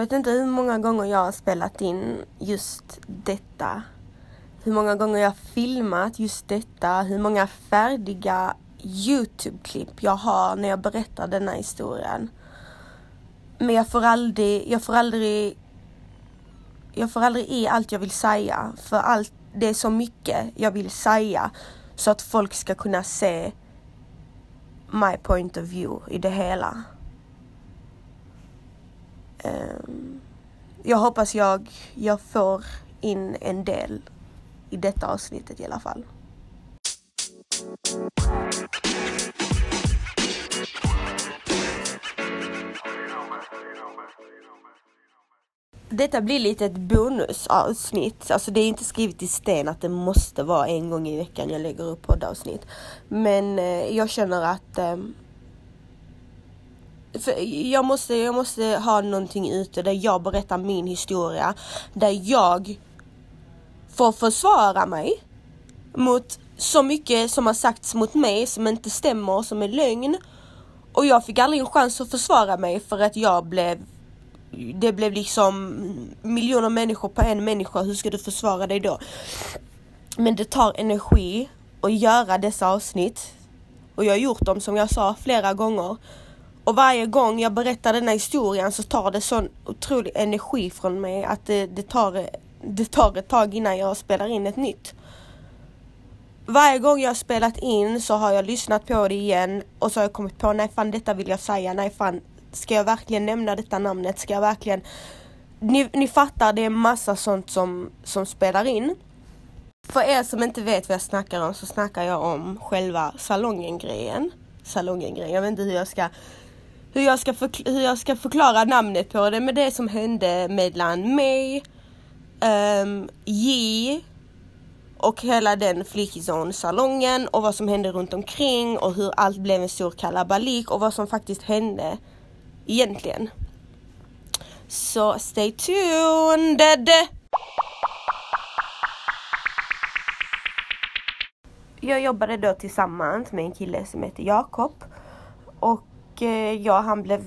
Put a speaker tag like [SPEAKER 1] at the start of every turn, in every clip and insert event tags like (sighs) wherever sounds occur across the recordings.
[SPEAKER 1] vet inte hur många gånger jag har spelat in just detta. Hur många gånger jag har filmat just detta. Hur många färdiga Youtube-klipp jag har när jag berättar denna historien. Men jag får aldrig, jag får aldrig, jag får aldrig i allt jag vill säga. För allt, det är så mycket jag vill säga. Så att folk ska kunna se my point of view i det hela. Ehm, jag hoppas jag, jag får in en del i detta avsnittet i alla fall. Detta blir lite ett bonusavsnitt. Alltså det är inte skrivet i sten att det måste vara en gång i veckan jag lägger upp poddavsnitt. Men eh, jag känner att ehm, jag, måste, jag måste ha någonting ute där jag berättar min historia. Där jag får försvara mig mot så mycket som har sagts mot mig som inte stämmer, som är lögn. Och jag fick aldrig en chans att försvara mig för att jag blev det blev liksom miljoner människor på en människa, hur ska du försvara dig då? Men det tar energi att göra dessa avsnitt. Och jag har gjort dem som jag sa flera gånger. Och varje gång jag berättar den här historien så tar det sån otrolig energi från mig att det, det, tar, det tar ett tag innan jag spelar in ett nytt. Varje gång jag har spelat in så har jag lyssnat på det igen och så har jag kommit på nej fan detta vill jag säga, nej fan ska jag verkligen nämna detta namnet, ska jag verkligen ni, ni fattar, det är massa sånt som, som spelar in. För er som inte vet vad jag snackar om så snackar jag om själva salongen-grejen. Salongen-grejen, jag vet inte hur jag ska hur jag, ska hur jag ska förklara namnet på det, med det som hände mellan mig, um, J och hela den Flickison-salongen och vad som hände runt omkring och hur allt blev en stor kalabalik och vad som faktiskt hände egentligen. Så stay tuned! Jag jobbade då tillsammans med en kille som heter Jakob och Eh, ja, han blev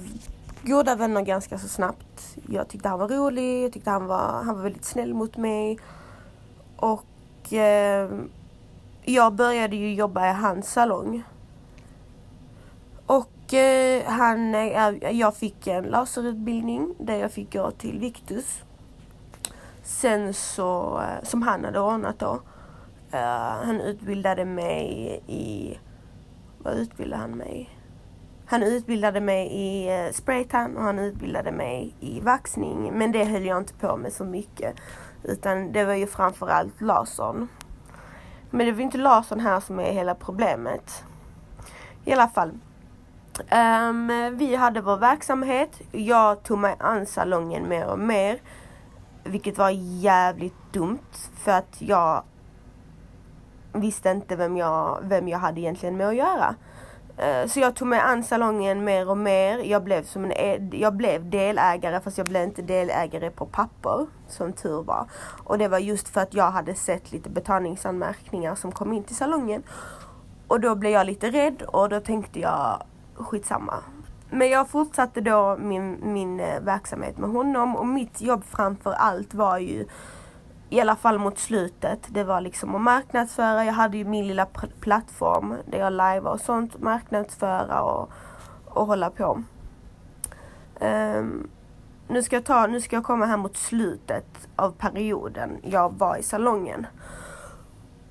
[SPEAKER 1] goda vänner ganska så snabbt. Jag tyckte han var rolig, jag tyckte han var, han var väldigt snäll mot mig. Och eh, jag började ju jobba i hans salong. Och eh, han, eh, jag fick en laserutbildning där jag fick gå till Victus. Sen så, eh, som han hade ordnat då. Eh, han utbildade mig i, vad utbildade han mig han utbildade mig i eh, spraytan och han utbildade mig i vaxning. Men det höll jag inte på med så mycket. Utan det var ju framförallt lasern. Men det var inte lasern här som är hela problemet. I alla fall. Um, vi hade vår verksamhet. Jag tog mig an salongen mer och mer. Vilket var jävligt dumt. För att jag visste inte vem jag, vem jag hade egentligen med att göra. Eh, så jag tog mig an salongen mer och mer. Jag blev, som en, jag blev delägare fast jag blev inte delägare på papper. Som tur var. Och det var just för att jag hade sett lite betalningsanmärkningar som kom in till salongen. Och då blev jag lite rädd och då tänkte jag skitsamma. Men jag fortsatte då min, min eh, verksamhet med honom och mitt jobb framför allt var ju i alla fall mot slutet. Det var liksom att marknadsföra. Jag hade ju min lilla plattform där jag live och sånt. Marknadsföra och, och hålla på. Um, nu, ska jag ta, nu ska jag komma här mot slutet av perioden jag var i salongen.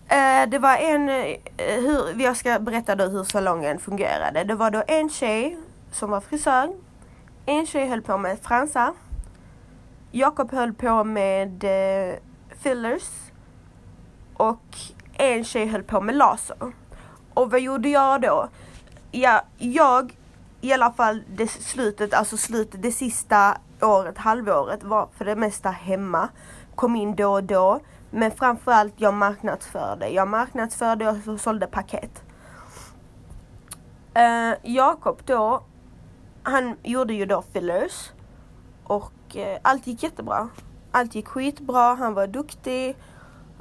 [SPEAKER 1] Uh, det var en, uh, hur, jag ska berätta då hur salongen fungerade. Det var då en tjej som var frisör. En tjej höll på med fransar. Jakob höll på med uh, fillers och en tjej höll på med laser. Och vad gjorde jag då? Ja, jag i alla fall det slutet, alltså slutet, det sista året, halvåret var för det mesta hemma. Kom in då och då. Men framförallt jag marknadsförde. Jag marknadsförde och sålde paket. Uh, Jakob då, han gjorde ju då fillers. Och uh, allt gick jättebra. Allt gick skitbra, han var duktig.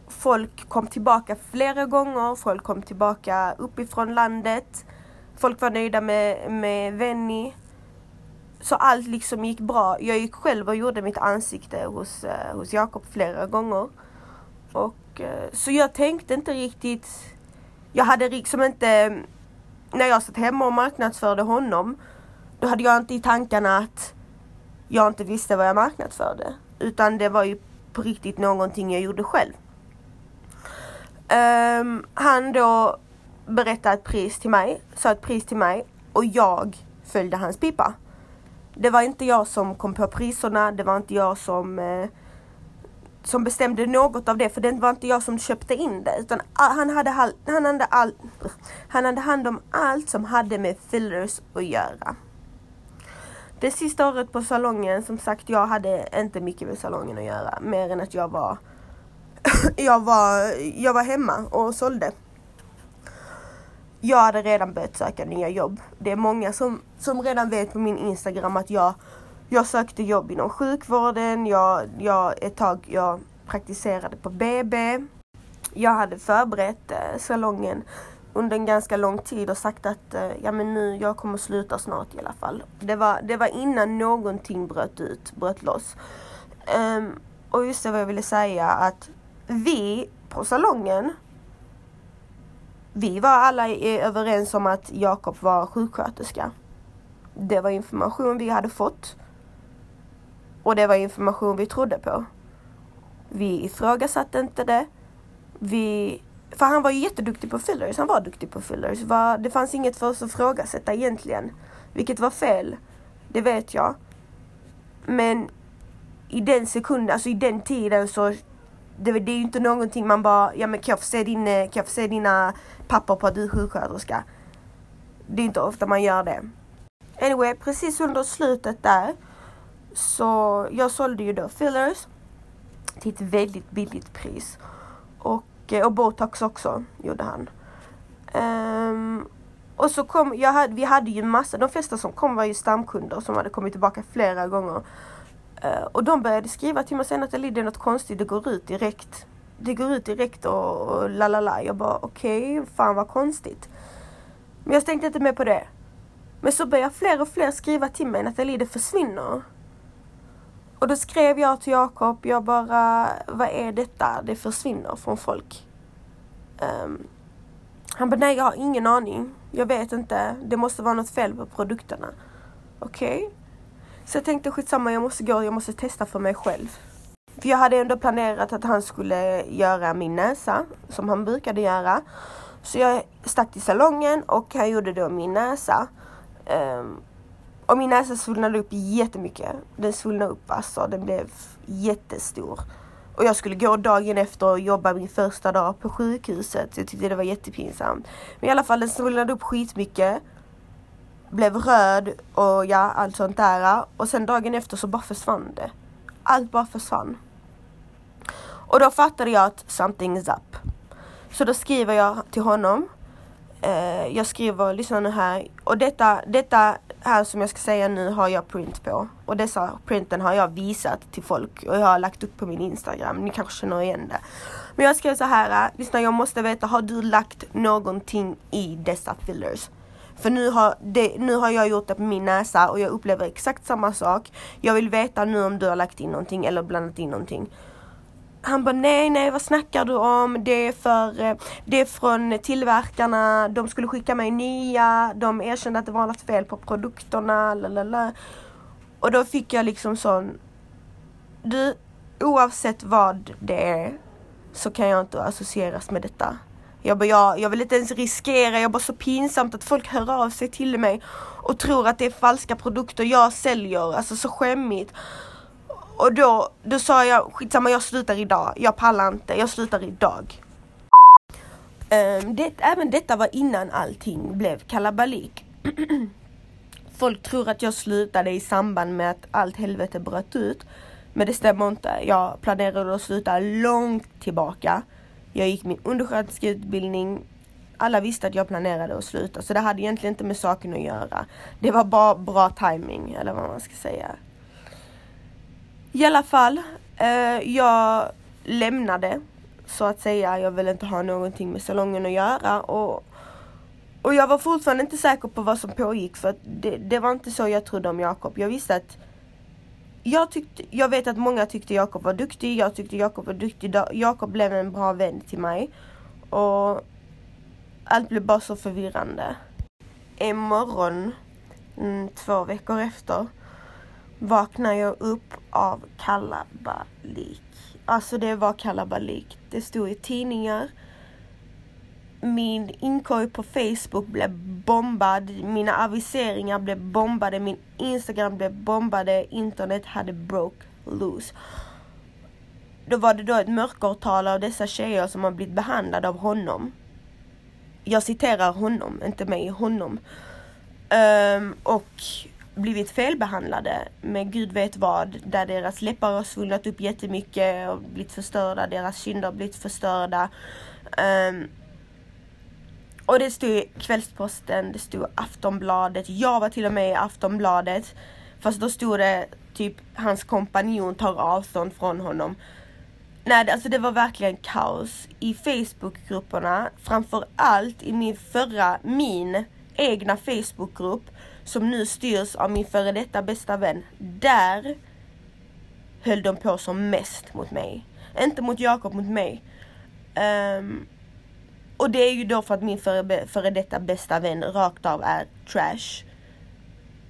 [SPEAKER 1] Folk kom tillbaka flera gånger, folk kom tillbaka uppifrån landet. Folk var nöjda med, med Venny. så allt liksom gick bra. Jag gick själv och gjorde mitt ansikte hos, eh, hos Jakob flera gånger. Och, eh, så jag tänkte inte riktigt, jag hade liksom inte, när jag satt hemma och marknadsförde honom, då hade jag inte i tankarna att jag inte visste vad jag marknadsförde. Utan det var ju på riktigt någonting jag gjorde själv. Um, han då berättade ett pris till mig, sa ett pris till mig och jag följde hans pipa. Det var inte jag som kom på priserna, det var inte jag som eh, som bestämde något av det för det var inte jag som köpte in det utan han hade, han hade, all, han hade hand om allt som hade med fillers att göra. Det sista året på salongen, som sagt, jag hade inte mycket med salongen att göra. Mer än att jag var, (laughs) jag var, jag var hemma och sålde. Jag hade redan börjat söka nya jobb. Det är många som, som redan vet på min Instagram att jag, jag sökte jobb inom sjukvården. Jag, jag, ett tag jag praktiserade på BB. Jag hade förberett eh, salongen under en ganska lång tid och sagt att eh, ja men nu, jag kommer sluta snart i alla fall. Det var, det var innan någonting bröt ut, bröt loss. Um, och just det vad jag ville säga att vi på salongen vi var alla överens om att Jakob var sjuksköterska. Det var information vi hade fått. Och det var information vi trodde på. Vi ifrågasatte inte det. Vi för han var ju jätteduktig på fillers, han var duktig på fillers. Det fanns inget för oss att frågasätta egentligen. Vilket var fel, det vet jag. Men i den sekunden, alltså i den tiden så det, det är ju inte någonting man bara, ja men kan jag få se, din, kan jag få se dina papper på att du är sjuksköterska? Det är inte ofta man gör det. Anyway, precis under slutet där så jag sålde ju då fillers till ett väldigt billigt pris. Och Eh, och botox också gjorde han. Um, och så kom, jag hade, vi hade ju massa, de flesta som kom var ju stamkunder som hade kommit tillbaka flera gånger. Uh, och de började skriva till mig sen att det är något konstigt, det går ut direkt. Det går ut direkt och, och la la la. Jag bara okej, okay, fan vad konstigt. Men jag tänkte inte mer på det. Men så börjar fler och fler skriva till mig Nathalie det försvinner. Och då skrev jag till Jakob, jag bara, vad är detta? Det försvinner från folk. Um, han bara, nej jag har ingen aning. Jag vet inte. Det måste vara något fel på produkterna. Okej. Okay. Så jag tänkte skitsamma, jag måste gå, jag måste testa för mig själv. För jag hade ändå planerat att han skulle göra min näsa, som han brukade göra. Så jag stack till salongen och han gjorde då min näsa. Um, och min näsa svullnade upp jättemycket. Den svullnade upp alltså, den blev jättestor. Och jag skulle gå dagen efter och jobba min första dag på sjukhuset. Jag tyckte det var jättepinsamt. Men i alla fall den svullnade upp skitmycket. Blev röd och ja, allt sånt där. Och sen dagen efter så bara försvann det. Allt bara försvann. Och då fattade jag att something is up. Så då skriver jag till honom. Eh, jag skriver, lyssna nu här. Och detta, detta här som jag ska säga nu har jag print på. Och dessa printen har jag visat till folk och jag har lagt upp på min Instagram. Ni kanske känner igen det. Men jag skrev så här, äh, lyssna jag måste veta, har du lagt någonting i dessa fillers? För nu har, det, nu har jag gjort det på min näsa och jag upplever exakt samma sak. Jag vill veta nu om du har lagt in någonting eller blandat in någonting. Han bara nej, nej, vad snackar du om? Det är, för, eh, det är från tillverkarna, de skulle skicka mig nya, de erkände att det var något fel på produkterna, lalala. Och då fick jag liksom sån, du, oavsett vad det är så kan jag inte associeras med detta. Jag bara, jag, jag vill inte ens riskera, jag bara så pinsamt att folk hör av sig till mig och tror att det är falska produkter jag säljer, alltså så skämmigt. Och då, då sa jag skitsamma jag slutar idag, jag pallar inte, jag slutar idag. Um, det, även detta var innan allting blev kalabalik. (clears throat) Folk tror att jag slutade i samband med att allt helvete bröt ut. Men det stämmer inte. Jag planerade att sluta långt tillbaka. Jag gick min undersköterskeutbildning. Alla visste att jag planerade att sluta så det hade egentligen inte med saken att göra. Det var bara bra timing eller vad man ska säga. I alla fall, eh, jag lämnade så att säga. Jag ville inte ha någonting med salongen att göra och och jag var fortfarande inte säker på vad som pågick för att det, det var inte så jag trodde om Jakob. Jag visste att jag, tyckte, jag vet att många tyckte Jakob var duktig, jag tyckte Jakob var duktig. Jakob blev en bra vän till mig. Och allt blev bara så förvirrande. En morgon, mm, två veckor efter, vaknade jag upp av kalabalik. Alltså det var kalabalik. Det stod i tidningar. Min inkorg på Facebook blev bombad. Mina aviseringar blev bombade. Min Instagram blev bombade. Internet hade broke loose. Då var det då ett mörkertal av dessa tjejer som har blivit behandlade av honom. Jag citerar honom, inte mig, honom. Um, och blivit felbehandlade med gud vet vad. Där deras läppar har svullnat upp jättemycket och blivit förstörda. Deras kinder har blivit förstörda. Um, och det stod i Kvällsposten, det stod Aftonbladet. Jag var till och med i Aftonbladet. Fast då stod det typ hans kompanjon tar avstånd från honom. Nej, alltså det var verkligen kaos i Facebookgrupperna. framförallt i min förra, min egna Facebookgrupp som nu styrs av min före detta bästa vän. Där höll de på som mest mot mig. Inte mot Jakob, mot mig. Um, och det är ju då för att min före, före detta bästa vän rakt av är trash.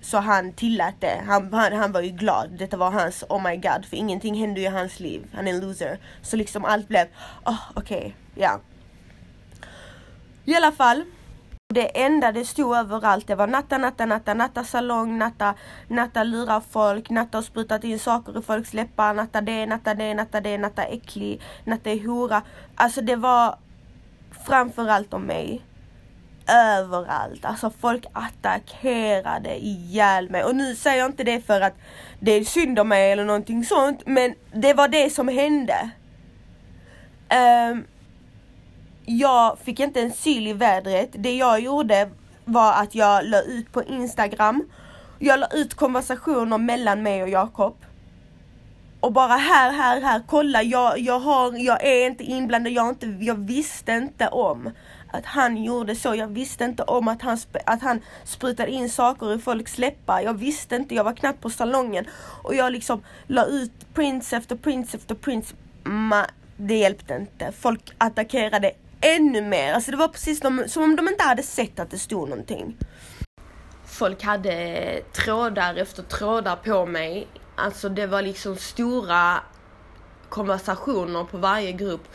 [SPEAKER 1] Så han tillät det. Han, han, han var ju glad. Detta var hans oh my god. För ingenting hände ju i hans liv. Han är en loser. Så liksom allt blev, oh, okej, okay, ja. I alla fall. Det enda det stod överallt det var natta, natta, natta, natta salong, natta, natta lura folk, natta har sprutat in saker i folks läppar, natta det, natta det, natta det, natta äcklig, natta är hora. Alltså det var framförallt om mig. Överallt. Alltså folk attackerade ihjäl mig. Och nu säger jag inte det för att det är synd om mig eller någonting sånt. Men det var det som hände. Um, jag fick inte en syl i vädret. Det jag gjorde var att jag la ut på Instagram. Jag la ut konversationer mellan mig och Jakob och bara här, här, här, kolla jag, jag, har, jag är inte inblandad, jag, inte, jag visste inte om att han gjorde så. Jag visste inte om att han, att han sprutade in saker i folks läppar. Jag visste inte, jag var knappt på salongen. Och jag liksom la ut prints efter prints efter prints. Ma, det hjälpte inte. Folk attackerade ännu mer. Alltså det var precis som, som om de inte hade sett att det stod någonting. Folk hade trådar efter trådar på mig Alltså det var liksom stora konversationer på varje grupp.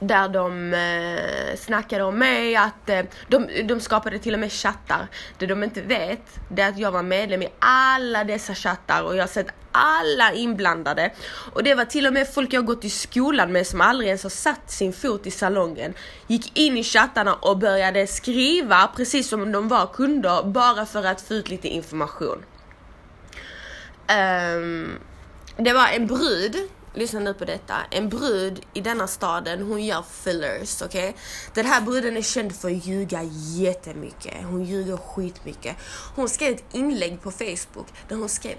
[SPEAKER 1] Där de eh, snackade om mig, att eh, de, de skapade till och med chattar. Det de inte vet, det är att jag var medlem i alla dessa chattar och jag har sett alla inblandade. Och det var till och med folk jag gått i skolan med som aldrig ens har satt sin fot i salongen. Gick in i chattarna och började skriva precis som om de var kunder bara för att få ut lite information. Um, det var en brud, lyssna nu på detta, en brud i denna staden, hon gör fillers, okej? Okay? Den här bruden är känd för att ljuga jättemycket, hon ljuger skitmycket. Hon skrev ett inlägg på Facebook där hon skrev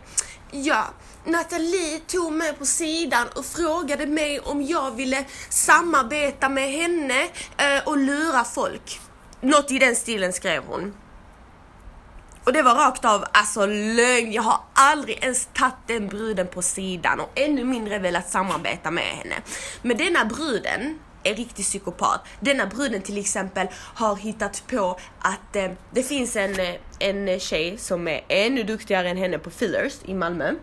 [SPEAKER 1] Ja, Nathalie tog mig på sidan och frågade mig om jag ville samarbeta med henne eh, och lura folk. Något i den stilen skrev hon. Och det var rakt av alltså lögn. Jag har aldrig ens tagit den bruden på sidan och ännu mindre velat samarbeta med henne. Men denna bruden är riktig psykopat. Denna bruden till exempel har hittat på att eh, det finns en, eh, en tjej som är ännu duktigare än henne på fillers i Malmö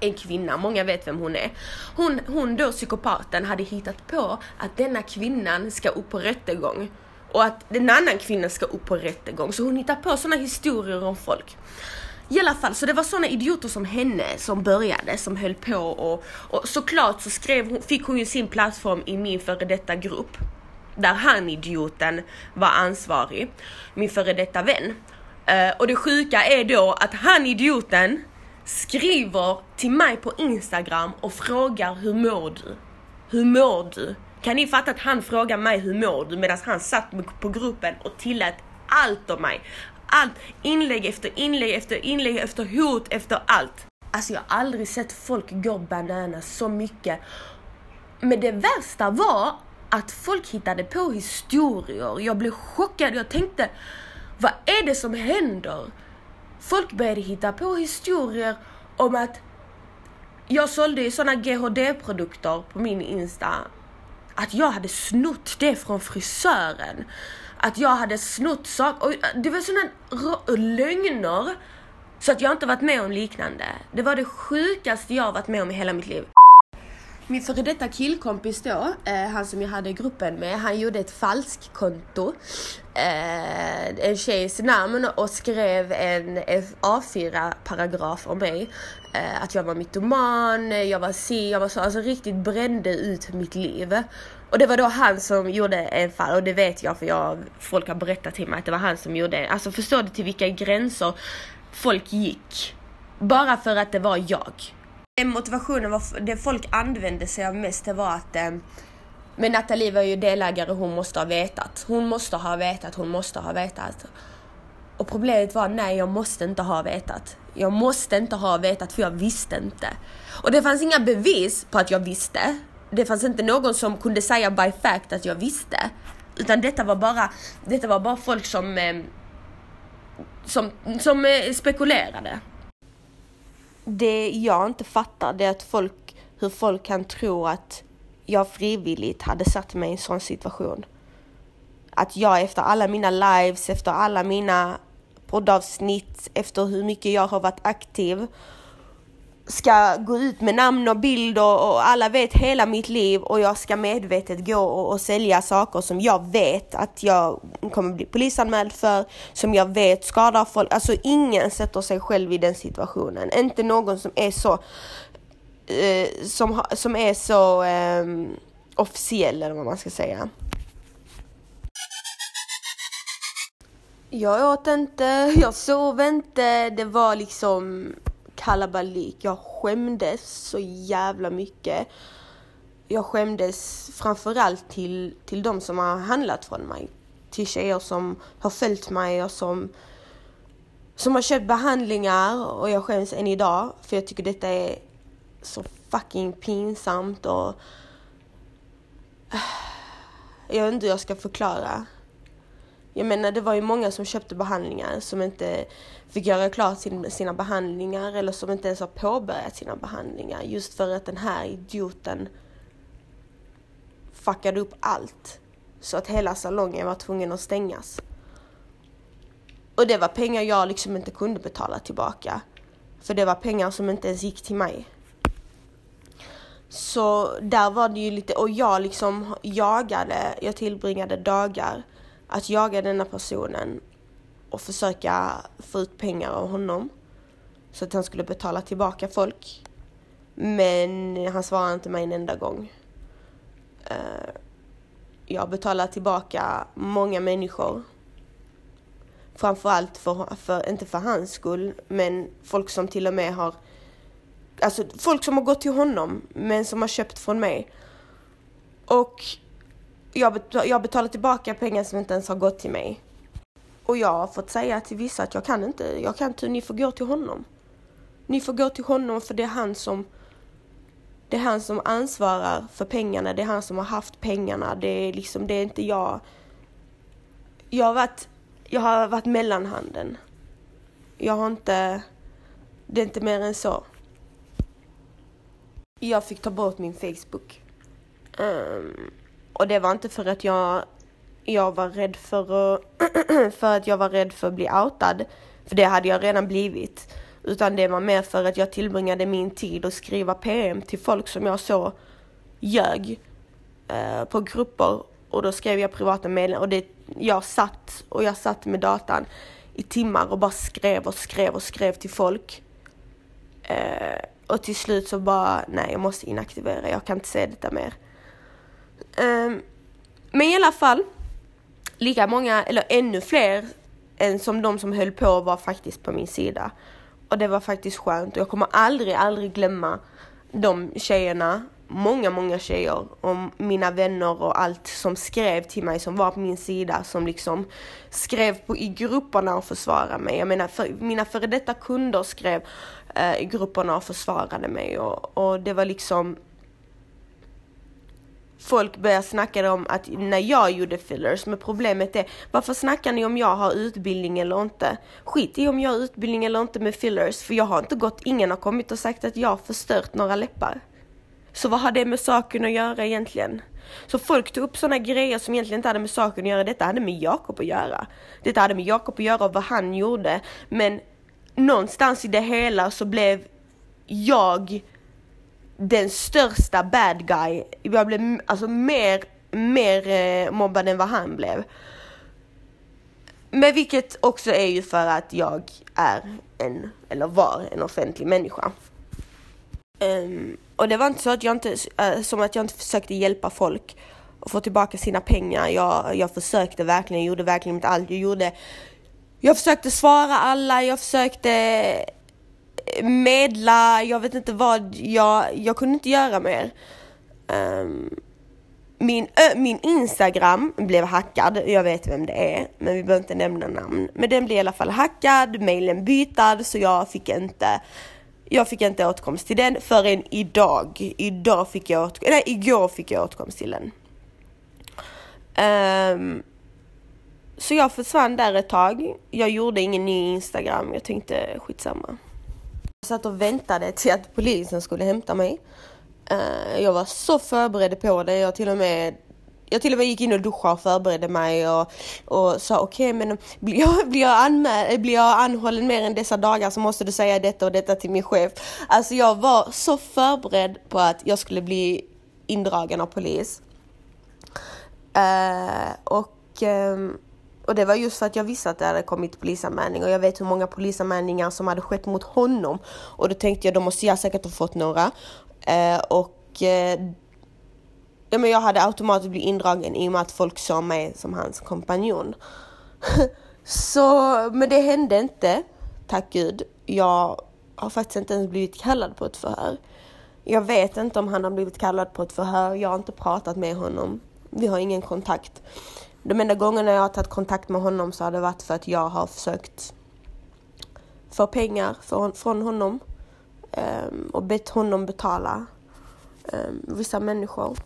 [SPEAKER 1] en kvinna, många vet vem hon är. Hon, hon då, psykopaten, hade hittat på att denna kvinnan ska upp på rättegång och att en annan kvinna ska upp på rättegång. Så hon hittar på såna historier om folk. I alla fall, så det var såna idioter som henne som började, som höll på och, och såklart så skrev hon, fick hon ju sin plattform i min före detta grupp. Där han idioten var ansvarig, min före detta vän. Uh, och det sjuka är då att han idioten skriver till mig på Instagram och frågar hur mår du? Hur mår du? Kan ni fatta att han frågar mig hur mår du medan han satt på gruppen och tillät allt om mig. Allt, inlägg efter inlägg efter inlägg efter hot efter allt. Alltså jag har aldrig sett folk gå bananas så mycket. Men det värsta var att folk hittade på historier. Jag blev chockad. Jag tänkte, vad är det som händer? Folk började hitta på historier om att jag sålde ju sådana GHD-produkter på min Insta. Att jag hade snott det från frisören. Att jag hade snott saker. Och eh, Det var sådana lögner. Så att jag inte varit med om liknande. Det var det sjukaste jag varit med om i hela mitt liv. Min före detta killkompis då, eh, han som jag hade gruppen med, han gjorde ett falskkonto. Eh, en tjejs namn och skrev en A4-paragraf om mig. Eh, att jag var mytoman, jag var si, jag var så, alltså riktigt brände ut mitt liv. Och det var då han som gjorde en fall och det vet jag för jag, folk har berättat till mig att det var han som gjorde Alltså förstår du till vilka gränser folk gick? Bara för att det var jag. Motivationen var, det folk använde sig av mest det var att eh, men Nathalie var ju delägare, hon måste ha vetat. Hon måste ha vetat, hon måste ha vetat. Och problemet var, nej jag måste inte ha vetat. Jag måste inte ha vetat för jag visste inte. Och det fanns inga bevis på att jag visste. Det fanns inte någon som kunde säga by fact att jag visste. Utan detta var bara, detta var bara folk som, eh, som, som eh, spekulerade det jag inte fattar det är att folk, hur folk kan tro att jag frivilligt hade satt mig i en sån situation. Att jag efter alla mina lives, efter alla mina poddavsnitt, efter hur mycket jag har varit aktiv ska gå ut med namn och bild och, och, alla vet hela mitt liv och jag ska medvetet gå och, och, sälja saker som jag vet att jag kommer bli polisanmäld för, som jag vet skadar folk. Alltså ingen sätter sig själv i den situationen. Inte någon som är så eh, som, som är så eh, officiell eller vad man ska säga. Jag åt inte, (laughs) jag sov inte, det var liksom kalabalik. Jag skämdes så jävla mycket. Jag skämdes framförallt till, till de som har handlat från mig. Till tjejer som har följt mig och som, som har köpt behandlingar och jag skäms än idag för jag tycker detta är så fucking pinsamt och (sighs) jag vet inte hur jag ska förklara. Jag menar det var ju många som köpte behandlingar som inte fick göra klart sin, sina behandlingar eller som inte ens har påbörjat sina behandlingar just för att den här idioten fuckade upp allt. Så att hela salongen var tvungen att stängas. Och det var pengar jag liksom inte kunde betala tillbaka. För det var pengar som inte ens gick till mig. Så där var det ju lite, och jag liksom jagade, jag tillbringade dagar att jaga denna personen och försöka få ut pengar av honom så att han skulle betala tillbaka folk. Men han svarade inte mig en enda gång. Eh, jag betalar tillbaka många människor. Framförallt för, för, inte för hans skull, men folk som till och med har Alltså folk som har gått till honom men som har köpt från mig. Och jag, betal, jag betalar tillbaka pengar som inte ens har gått till mig. Och jag har fått säga till vissa att jag kan inte, jag kan inte, ni får gå till honom. Ni får gå till honom för det är han som det är han som ansvarar för pengarna, det är han som har haft pengarna, det är liksom, det är inte jag. Jag har varit, jag har varit mellanhanden. Jag har inte, det är inte mer än så. Jag fick ta bort min Facebook. Um, och det var inte för att jag, jag var rädd för, att, (clears throat) för att jag var rädd för att bli outad. För det hade jag redan blivit. Utan det var mer för att jag tillbringade min tid att skriva PM till folk som jag så ljög eh, på grupper. Och då skrev jag privata meddelanden och det, jag satt och jag satt med datan i timmar och bara skrev och skrev och skrev till folk. Eh, och till slut så bara, nej jag måste inaktivera, jag kan inte se detta mer. Eh, men i alla fall, lika många, eller ännu fler än som de som höll på var faktiskt på min sida. Och det var faktiskt skönt och jag kommer aldrig, aldrig glömma de tjejerna, många, många tjejer och mina vänner och allt som skrev till mig som var på min sida som liksom skrev på, i grupperna och försvarade mig. Jag menar, för, mina före detta kunder skrev eh, i grupperna och försvarade mig och, och det var liksom folk börjar snacka om att när jag gjorde fillers, men problemet är varför snackar ni om jag har utbildning eller inte? Skit i om jag har utbildning eller inte med fillers, för jag har inte gått, ingen har kommit och sagt att jag har förstört några läppar. Så vad har det med saken att göra egentligen? Så folk tog upp sådana grejer som egentligen inte hade med saken att göra. Detta hade med Jakob att göra. Detta hade med Jakob att göra och vad han gjorde. Men någonstans i det hela så blev jag den största bad guy. Jag blev alltså mer, mer eh, mobbad än vad han blev. Men vilket också är ju för att jag är en, eller var en offentlig människa. Um, och det var inte så att jag inte, uh, som att jag inte försökte hjälpa folk och få tillbaka sina pengar. Jag, jag försökte verkligen, jag gjorde verkligen mitt allt. Jag gjorde, jag försökte svara alla, jag försökte medla, jag vet inte vad, jag, jag kunde inte göra mer. Um, min, ö, min Instagram blev hackad, jag vet vem det är, men vi behöver inte nämna namn. Men den blev i alla fall hackad, mailen bytad, så jag fick inte jag fick inte åtkomst till den förrän idag. Idag fick jag åtkomst, nej igår fick jag åtkomst till den. Um, så jag försvann där ett tag. Jag gjorde ingen ny Instagram, jag tänkte skitsamma. Jag satt och väntade till att polisen skulle hämta mig. Eh, jag var så förberedd på det, jag till och med jag till och med gick in och duschade och förberedde mig och, och sa okej okay, men blir jag, blir, jag anmäl, blir jag anhållen mer än dessa dagar så måste du säga detta och detta till min chef. Alltså jag var så förberedd på att jag skulle bli indragen av polis. Uh, och, um, och det var just för att jag visste att det hade kommit polisanmälning och jag vet hur många polisanmälningar som hade skett mot honom. Och då tänkte jag då måste jag säkert ha fått några. Eh, och eh, ja, men jag hade automatiskt blivit indragen i och med att folk såg mig som hans kompanjon. (laughs) så, men det hände inte, tack gud. Jag har faktiskt inte ens blivit kallad på ett förhör. Jag vet inte om han har blivit kallad på ett förhör, jag har inte pratat med honom. Vi har ingen kontakt. De enda gångerna jag har tagit kontakt med honom så har det varit för att jag har försökt få pengar från honom ehm, och bett honom betala ehm, vissa människor.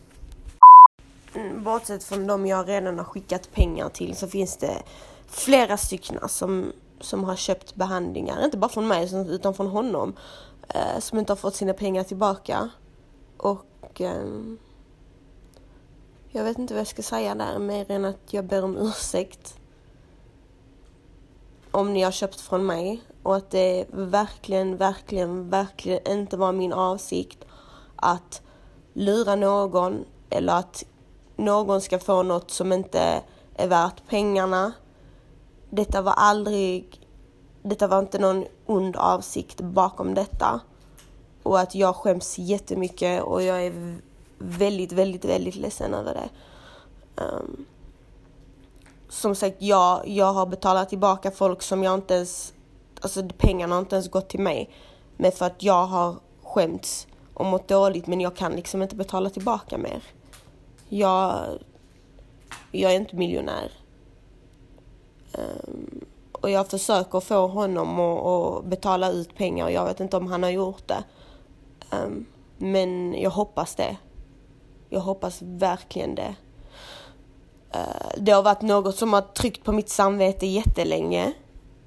[SPEAKER 1] Mm, bortsett från de jag redan har skickat pengar till så finns det flera stycken som, som har köpt behandlingar, inte bara från mig utan från honom, eh, som inte har fått sina pengar tillbaka. Och ehm, jag vet inte vad jag ska säga där mer än att jag ber om ursäkt om ni har köpt från mig och att det verkligen, verkligen, verkligen inte var min avsikt att lura någon eller att någon ska få något som inte är värt pengarna. Detta var aldrig, detta var inte någon ond avsikt bakom detta. Och att jag skäms jättemycket och jag är väldigt, väldigt, väldigt ledsen över det. Um, som sagt, ja, jag har betalat tillbaka folk som jag inte ens, alltså pengarna har inte ens gått till mig. Men för att jag har skämts och mått dåligt men jag kan liksom inte betala tillbaka mer jag, jag är inte miljonär. Um, och jag försöker få honom att, att, betala ut pengar. Och Jag vet inte om han har gjort det. Um, men jag hoppas det. Jag hoppas verkligen det. Eh, det har varit något som har tryckt på mitt samvete jättelänge.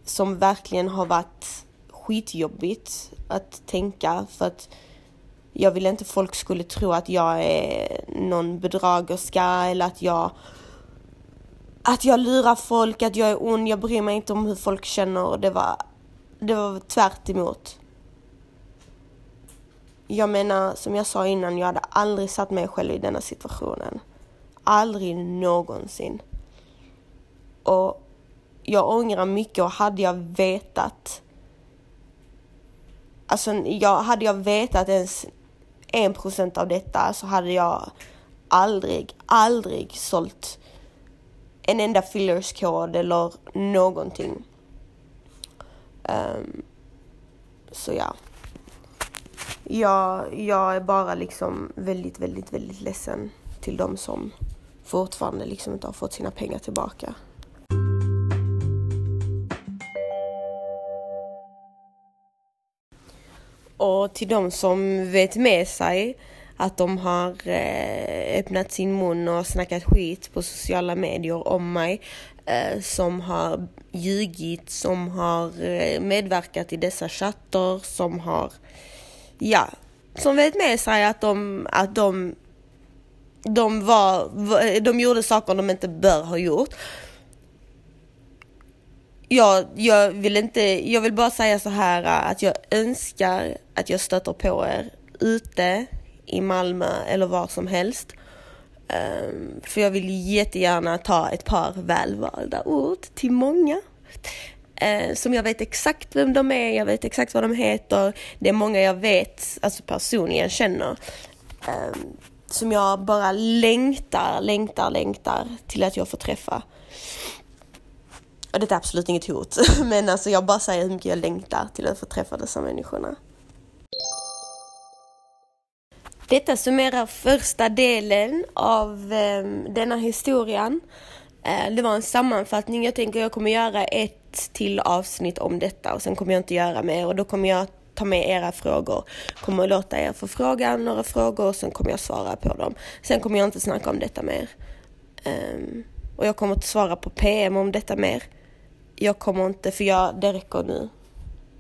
[SPEAKER 1] Som verkligen har varit skitjobbigt att tänka för att jag ville inte folk skulle tro att jag är någon bedragerska eller att jag att jag lurar folk, att jag är ond, jag bryr mig inte om hur folk känner. Det var, det var tvärt emot. Jag menar, som jag sa innan, jag hade aldrig satt mig själv i denna situationen. Aldrig någonsin. Och jag ångrar mycket och hade jag vetat Alltså jag, hade jag vetat ens en procent av detta så hade jag aldrig, aldrig sålt en enda fillerskod eller någonting. Um, så ja. Jag, jag är bara liksom väldigt, väldigt, väldigt ledsen till de som fortfarande liksom inte har fått sina pengar tillbaka. Och till de som vet med sig att de har eh, öppnat sin mun och snackat skit på sociala medier om mig. Eh, som har ljugit, som har eh, medverkat i dessa chattar, som har, ja, som vet med sig att de, att de, de var, de gjorde saker de inte bör ha gjort. Jag, jag vill inte, jag vill bara säga så här att jag önskar att jag stöter på er ute i Malmö eller var som helst. Um, för jag vill jättegärna ta ett par välvalda ord till många eh, som jag vet exakt vem de är, jag vet exakt vad de heter. Det är många jag vet, alltså personligen känner. Eh, som jag bara längtar, längtar, längtar till att jag får träffa. Och det är absolut inget hot, (laughs) men alltså jag bara säger hur mycket jag längtar till att få träffa dessa människorna. Detta summerar första delen av eh, denna historien. Eh, det var en sammanfattning. Jag tänker jag kommer göra ett till avsnitt om detta och sen kommer jag inte göra mer och då kommer jag ta med era frågor. Kommer låta er få fråga några frågor och sen kommer jag svara på dem. Sen kommer jag inte snacka om detta mer. Um, och jag kommer inte svara på PM om detta mer. Jag kommer inte, för jag, det räcker nu.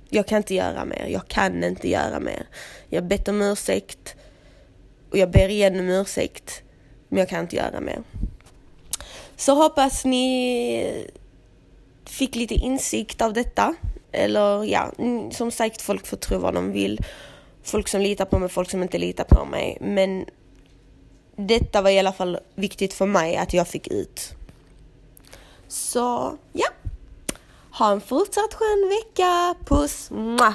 [SPEAKER 1] Jag kan inte göra mer. Jag kan inte göra mer. Jag har bett om ursäkt. Och jag ber igen om ursäkt, men jag kan inte göra mer. Så hoppas ni fick lite insikt av detta. Eller ja, som sagt, folk får tro vad de vill. Folk som litar på mig, folk som inte litar på mig. Men detta var i alla fall viktigt för mig att jag fick ut. Så ja, ha en fortsatt skön vecka. Puss! Mwah!